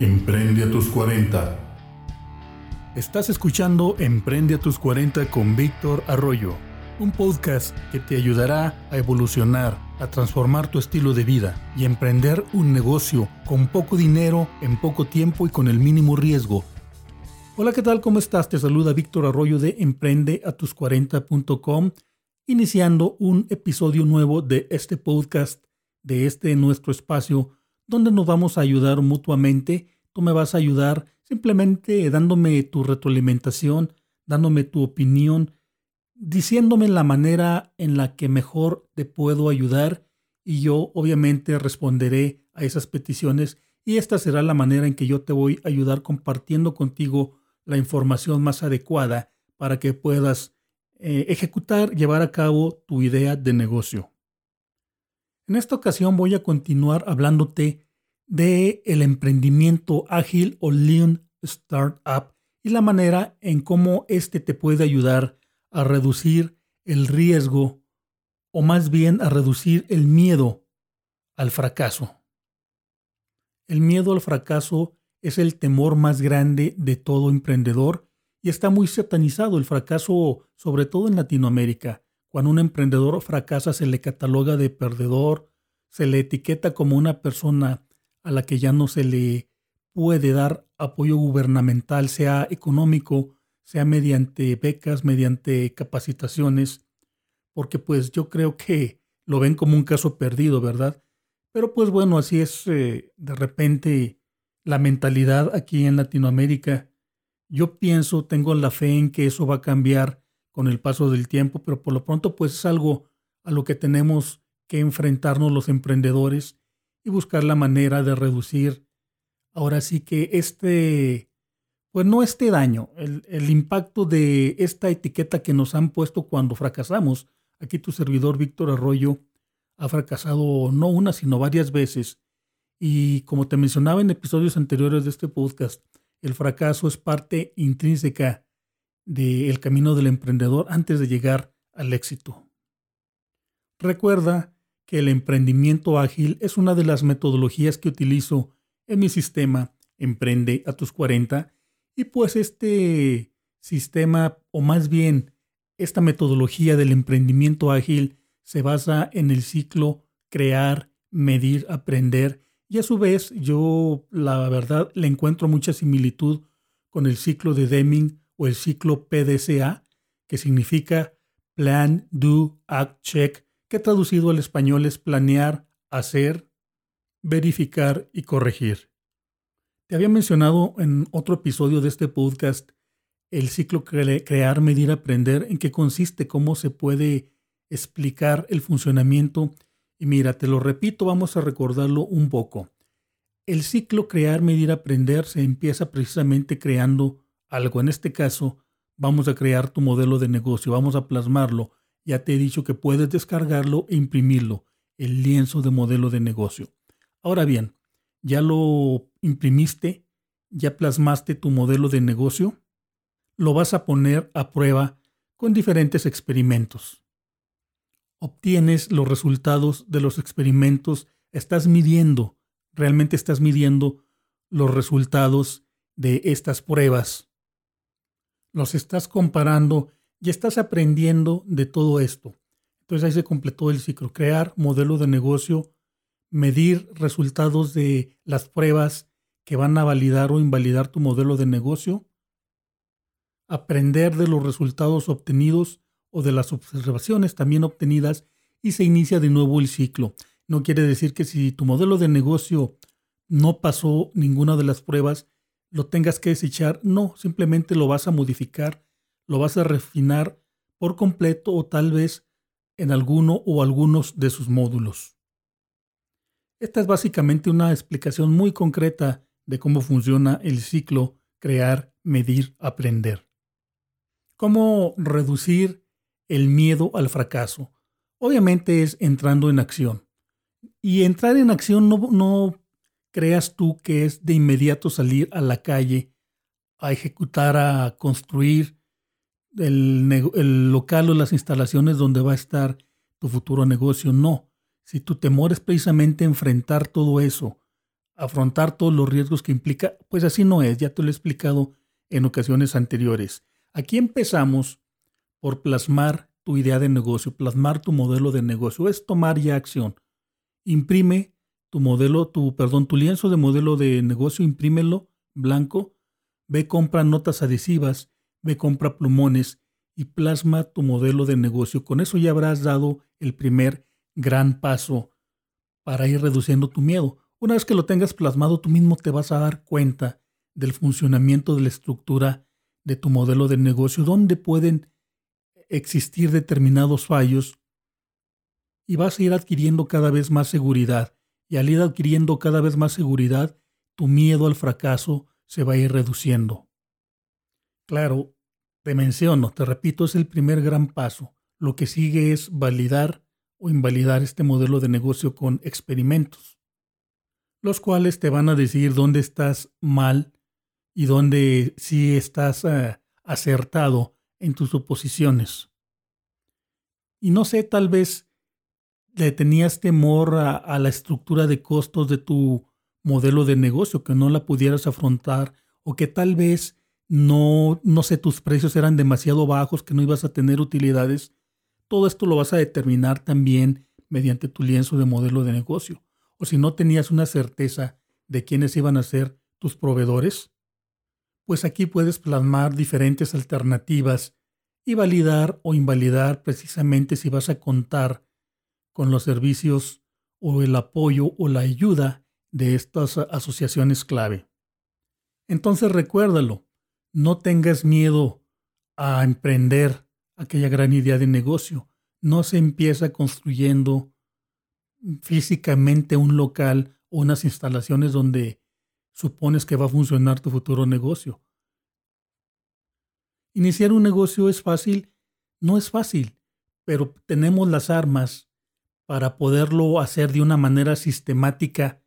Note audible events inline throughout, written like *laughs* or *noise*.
Emprende a tus 40. Estás escuchando Emprende a tus 40 con Víctor Arroyo, un podcast que te ayudará a evolucionar, a transformar tu estilo de vida y emprender un negocio con poco dinero, en poco tiempo y con el mínimo riesgo. Hola, ¿qué tal? ¿Cómo estás? Te saluda Víctor Arroyo de emprendeatus40.com, iniciando un episodio nuevo de este podcast, de este nuestro espacio donde nos vamos a ayudar mutuamente. Tú me vas a ayudar simplemente dándome tu retroalimentación, dándome tu opinión, diciéndome la manera en la que mejor te puedo ayudar y yo obviamente responderé a esas peticiones y esta será la manera en que yo te voy a ayudar compartiendo contigo la información más adecuada para que puedas eh, ejecutar, llevar a cabo tu idea de negocio. En esta ocasión voy a continuar hablándote de el emprendimiento ágil o Lean Startup y la manera en cómo este te puede ayudar a reducir el riesgo o más bien a reducir el miedo al fracaso. El miedo al fracaso es el temor más grande de todo emprendedor y está muy satanizado el fracaso, sobre todo en Latinoamérica. Cuando un emprendedor fracasa se le cataloga de perdedor, se le etiqueta como una persona a la que ya no se le puede dar apoyo gubernamental, sea económico, sea mediante becas, mediante capacitaciones, porque pues yo creo que lo ven como un caso perdido, ¿verdad? Pero pues bueno, así es eh, de repente la mentalidad aquí en Latinoamérica. Yo pienso, tengo la fe en que eso va a cambiar con el paso del tiempo, pero por lo pronto pues es algo a lo que tenemos que enfrentarnos los emprendedores y buscar la manera de reducir ahora sí que este, pues no este daño, el, el impacto de esta etiqueta que nos han puesto cuando fracasamos. Aquí tu servidor Víctor Arroyo ha fracasado no una, sino varias veces. Y como te mencionaba en episodios anteriores de este podcast, el fracaso es parte intrínseca del camino del emprendedor antes de llegar al éxito. Recuerda que el emprendimiento ágil es una de las metodologías que utilizo en mi sistema Emprende a tus 40 y pues este sistema o más bien esta metodología del emprendimiento ágil se basa en el ciclo crear, medir, aprender y a su vez yo la verdad le encuentro mucha similitud con el ciclo de Deming o el ciclo PDCA, que significa Plan, Do, Act, Check, que traducido al español es planear, hacer, verificar y corregir. Te había mencionado en otro episodio de este podcast el ciclo crear, medir, aprender, en qué consiste, cómo se puede explicar el funcionamiento. Y mira, te lo repito, vamos a recordarlo un poco. El ciclo crear, medir, aprender se empieza precisamente creando algo. En este caso, vamos a crear tu modelo de negocio, vamos a plasmarlo. Ya te he dicho que puedes descargarlo e imprimirlo, el lienzo de modelo de negocio. Ahora bien, ya lo imprimiste, ya plasmaste tu modelo de negocio, lo vas a poner a prueba con diferentes experimentos. Obtienes los resultados de los experimentos, estás midiendo, realmente estás midiendo los resultados de estas pruebas los estás comparando y estás aprendiendo de todo esto. Entonces ahí se completó el ciclo. Crear modelo de negocio, medir resultados de las pruebas que van a validar o invalidar tu modelo de negocio, aprender de los resultados obtenidos o de las observaciones también obtenidas y se inicia de nuevo el ciclo. No quiere decir que si tu modelo de negocio no pasó ninguna de las pruebas, lo tengas que desechar. No, simplemente lo vas a modificar, lo vas a refinar por completo o tal vez en alguno o algunos de sus módulos. Esta es básicamente una explicación muy concreta de cómo funciona el ciclo crear, medir, aprender. ¿Cómo reducir el miedo al fracaso? Obviamente es entrando en acción. Y entrar en acción no, no creas tú que es de inmediato salir a la calle a ejecutar, a construir el, local o las instalaciones donde va a estar tu futuro negocio. No. Si tu temor es precisamente enfrentar todo eso, afrontar todos los riesgos que implica, pues así no es, ya te lo he explicado en ocasiones anteriores. Aquí empezamos por plasmar tu idea de negocio, plasmar tu modelo de negocio, es tomar ya acción. Imprime tu modelo, tu, perdón, tu lienzo de modelo de negocio, imprímelo blanco, ve compra notas adhesivas, ve compra plumones y plasma tu modelo de negocio. Con eso ya habrás dado el primer gran paso para ir reduciendo tu miedo. Una vez que lo tengas plasmado, tú mismo te vas a dar cuenta del funcionamiento de la estructura de tu modelo de negocio, donde pueden existir determinados fallos y vas a ir adquiriendo cada vez más seguridad. Y al ir adquiriendo cada vez más seguridad, tu miedo al fracaso se va a ir reduciendo. Claro, te menciono, te repito, es el primer gran paso. Lo que sigue es validar o invalidar este modelo de negocio con experimentos, los cuales te van a decir dónde estás mal y dónde sí estás eh, acertado en tus suposiciones. Y no sé, tal vez le tenías temor a, la estructura de costos de tu modelo de negocio, que no la pudieras afrontar o que tal vez no, no sé, tus precios eran demasiado bajos, que no ibas a tener utilidades todo esto lo vas a determinar también mediante tu lienzo de modelo de negocio. O si no tenías una certeza de quiénes iban a ser tus proveedores, pues aquí puedes plasmar diferentes alternativas y validar o invalidar precisamente si vas a contar con los servicios o el apoyo o la ayuda de estas asociaciones clave. Entonces recuérdalo, no tengas miedo a emprender aquella gran idea de negocio. No se empieza construyendo físicamente un local o unas instalaciones donde supones que va a funcionar tu futuro negocio. Iniciar un negocio es fácil, no es fácil, pero tenemos las armas para poderlo hacer de una manera sistemática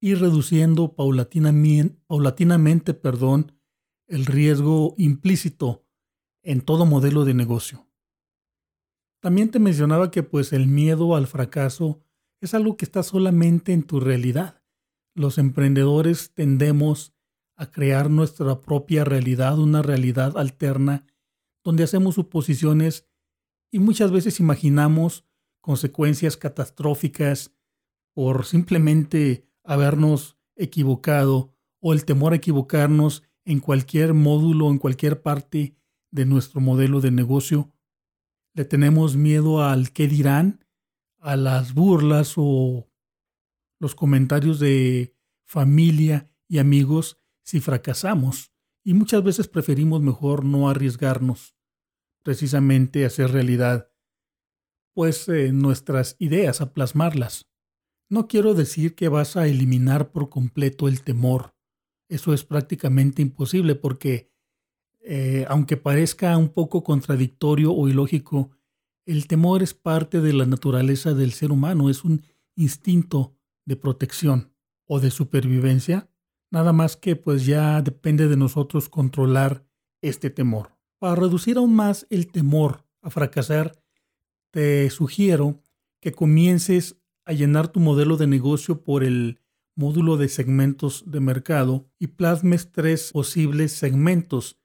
y reduciendo paulatinamente, perdón, el riesgo implícito en todo modelo de negocio. También te mencionaba que pues el miedo al fracaso es algo que está solamente en tu realidad. Los emprendedores tendemos a crear nuestra propia realidad, una realidad alterna, donde hacemos suposiciones y muchas veces imaginamos consecuencias catastróficas por simplemente habernos equivocado o el temor a equivocarnos en cualquier módulo, en cualquier parte de nuestro modelo de negocio. Le tenemos miedo al qué dirán, a las burlas o los comentarios de familia y amigos si fracasamos. Y muchas veces preferimos mejor no arriesgarnos, precisamente a hacer realidad, pues eh, nuestras ideas, a plasmarlas. No quiero decir que vas a eliminar por completo el temor. Eso es prácticamente imposible porque eh, aunque parezca un poco contradictorio o ilógico, el temor es parte de la naturaleza del ser humano, es un instinto de protección o de supervivencia, nada más que pues ya depende de nosotros controlar este temor. Para reducir aún más el temor a fracasar, te sugiero que comiences a llenar tu modelo de negocio por el módulo de segmentos de mercado y plasmes tres posibles segmentos.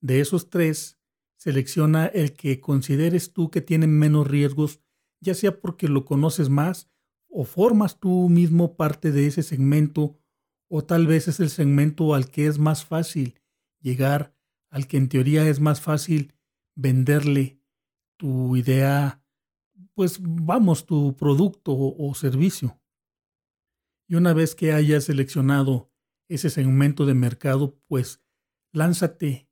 De esos tres, selecciona el que consideres tú que tiene menos riesgos, ya sea porque lo conoces más o formas tú mismo parte de ese segmento, o tal vez es el segmento al que es más fácil llegar, al que en teoría es más fácil venderle tu idea, pues vamos, tu producto o, servicio. Y una vez que hayas seleccionado ese segmento de mercado, pues lánzate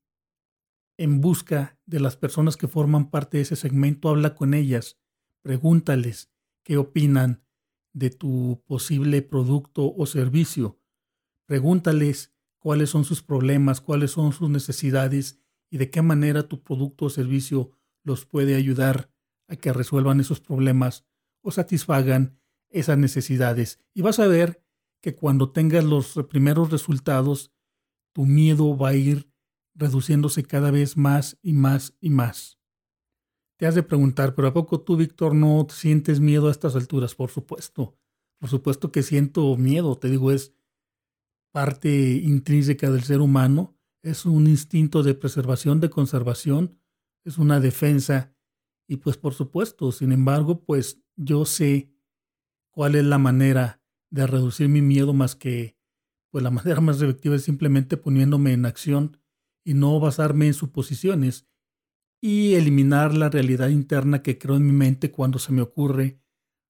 en busca de las personas que forman parte de ese segmento, habla con ellas, pregúntales qué opinan de tu posible producto o servicio, pregúntales cuáles son sus problemas, cuáles son sus necesidades y de qué manera tu producto o servicio los puede ayudar a que resuelvan esos problemas o satisfagan esas necesidades. Y vas a ver que cuando tengas los primeros resultados, tu miedo va a ir reduciéndose cada vez más y más y más. Te has de preguntar, pero ¿a poco tú, Víctor, no sientes miedo a estas alturas? Por supuesto. Por supuesto que siento miedo, te digo, es parte intrínseca del ser humano, es un instinto de preservación, de conservación, es una defensa y pues por supuesto, sin embargo, pues yo sé cuál es la manera de reducir mi miedo más que pues la *laughs* manera más efectiva es simplemente poniéndome en acción y no basarme en suposiciones y eliminar la realidad interna que creo en mi mente cuando se me ocurre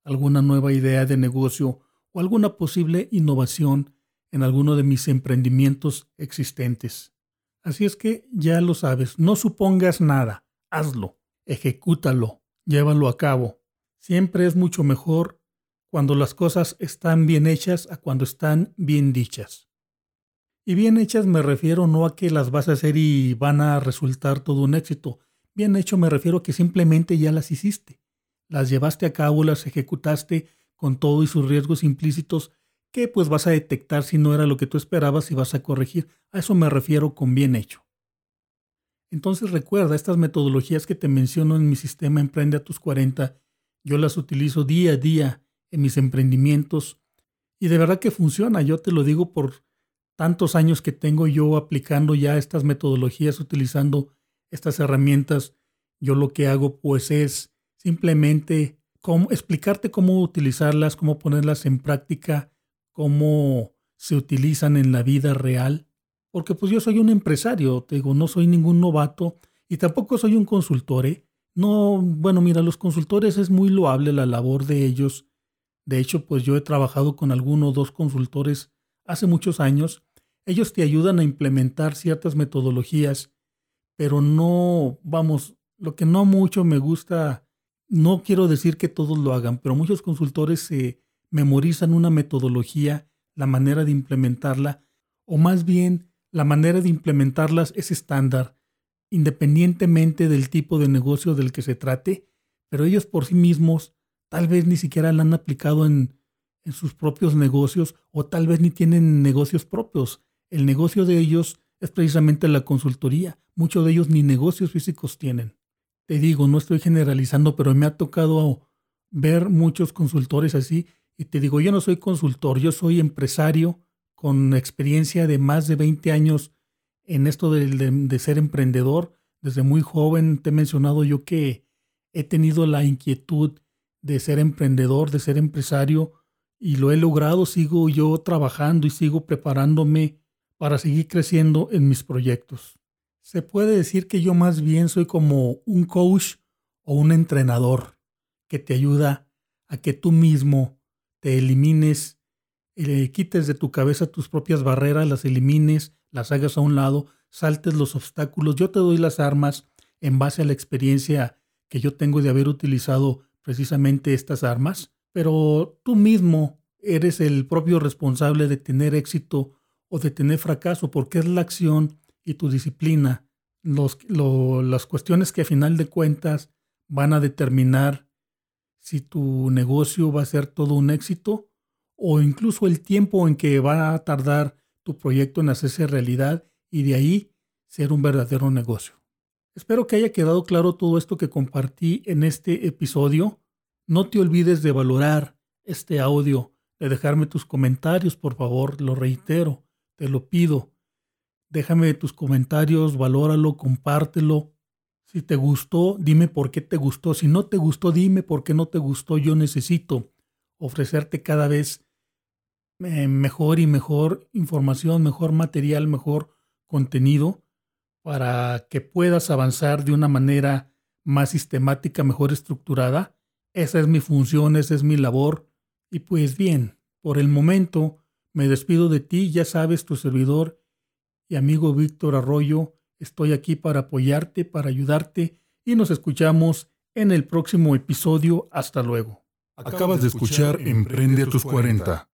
alguna nueva idea de negocio o alguna posible innovación en alguno de mis emprendimientos existentes. Así es que ya lo sabes, no supongas nada, hazlo, ejecútalo, llévalo a cabo. Siempre es mucho mejor cuando las cosas están bien hechas a cuando están bien dichas. Y bien hechas me refiero no a que las vas a hacer y van a resultar todo un éxito. Bien hecho me refiero a que simplemente ya las hiciste. Las llevaste a cabo, las ejecutaste con todo y sus riesgos implícitos que pues vas a detectar si no era lo que tú esperabas y vas a corregir. A eso me refiero con bien hecho. Entonces recuerda, estas metodologías que te menciono en mi sistema Emprende a tus 40, yo las utilizo día a día en mis emprendimientos y de verdad que funciona. Yo te lo digo por tantos años que tengo yo aplicando ya estas metodologías, utilizando estas herramientas. Yo lo que hago pues es simplemente explicarte cómo utilizarlas, cómo ponerlas en práctica cómo se utilizan en la vida real, porque pues yo soy un empresario, te digo, no soy ningún novato y tampoco soy un consultor. ¿eh? No, bueno, mira, los consultores es muy loable la labor de ellos. De hecho, pues yo he trabajado con alguno o dos consultores hace muchos años. Ellos te ayudan a implementar ciertas metodologías, pero no, vamos, lo que no mucho me gusta, no quiero decir que todos lo hagan, pero muchos consultores se memorizan una metodología, la manera de implementarla, o más bien la manera de implementarlas es estándar, independientemente del tipo de negocio del que se trate, pero ellos por sí mismos tal vez ni siquiera la han aplicado en, en sus propios negocios o tal vez ni tienen negocios propios. El negocio de ellos es precisamente la consultoría. Muchos de ellos ni negocios físicos tienen. Te digo, no estoy generalizando, pero me ha tocado ver muchos consultores así y te digo, yo no soy consultor, yo soy empresario con experiencia de más de 20 años en esto de, ser emprendedor. Desde muy joven te he mencionado yo que he tenido la inquietud de ser emprendedor, de ser empresario, y lo he logrado. Sigo yo trabajando y sigo preparándome para seguir creciendo en mis proyectos. Se puede decir que yo más bien soy como un coach o un entrenador que te ayuda a que tú mismo te elimines, eh, quites de tu cabeza tus propias barreras, las elimines, las hagas a un lado, saltes los obstáculos. Yo te doy las armas en base a la experiencia que yo tengo de haber utilizado precisamente estas armas, pero tú mismo eres el propio responsable de tener éxito o de tener fracaso, porque es la acción y tu disciplina las cuestiones que a final de cuentas van a determinar si tu negocio va a ser todo un éxito o incluso el tiempo en que va a tardar tu proyecto en hacerse realidad y de ahí ser un verdadero negocio. Espero que haya quedado claro todo esto que compartí en este episodio. No te olvides de valorar este audio, de dejarme tus comentarios, por favor, lo reitero, te lo pido. Déjame tus comentarios, valóralo, compártelo si te gustó, dime por qué te gustó. Si no te gustó, dime por qué no te gustó. Yo necesito ofrecerte cada vez eh, mejor y mejor información, mejor material, mejor contenido para que puedas avanzar de una manera más sistemática, mejor estructurada. Esa es mi función, esa es mi labor. Y pues bien, por el momento me despido de ti, ya sabes, tu servidor y amigo Víctor Arroyo Estoy aquí para apoyarte, para ayudarte y nos escuchamos en el próximo episodio. Hasta luego. Acabas de escuchar Emprende a tus 40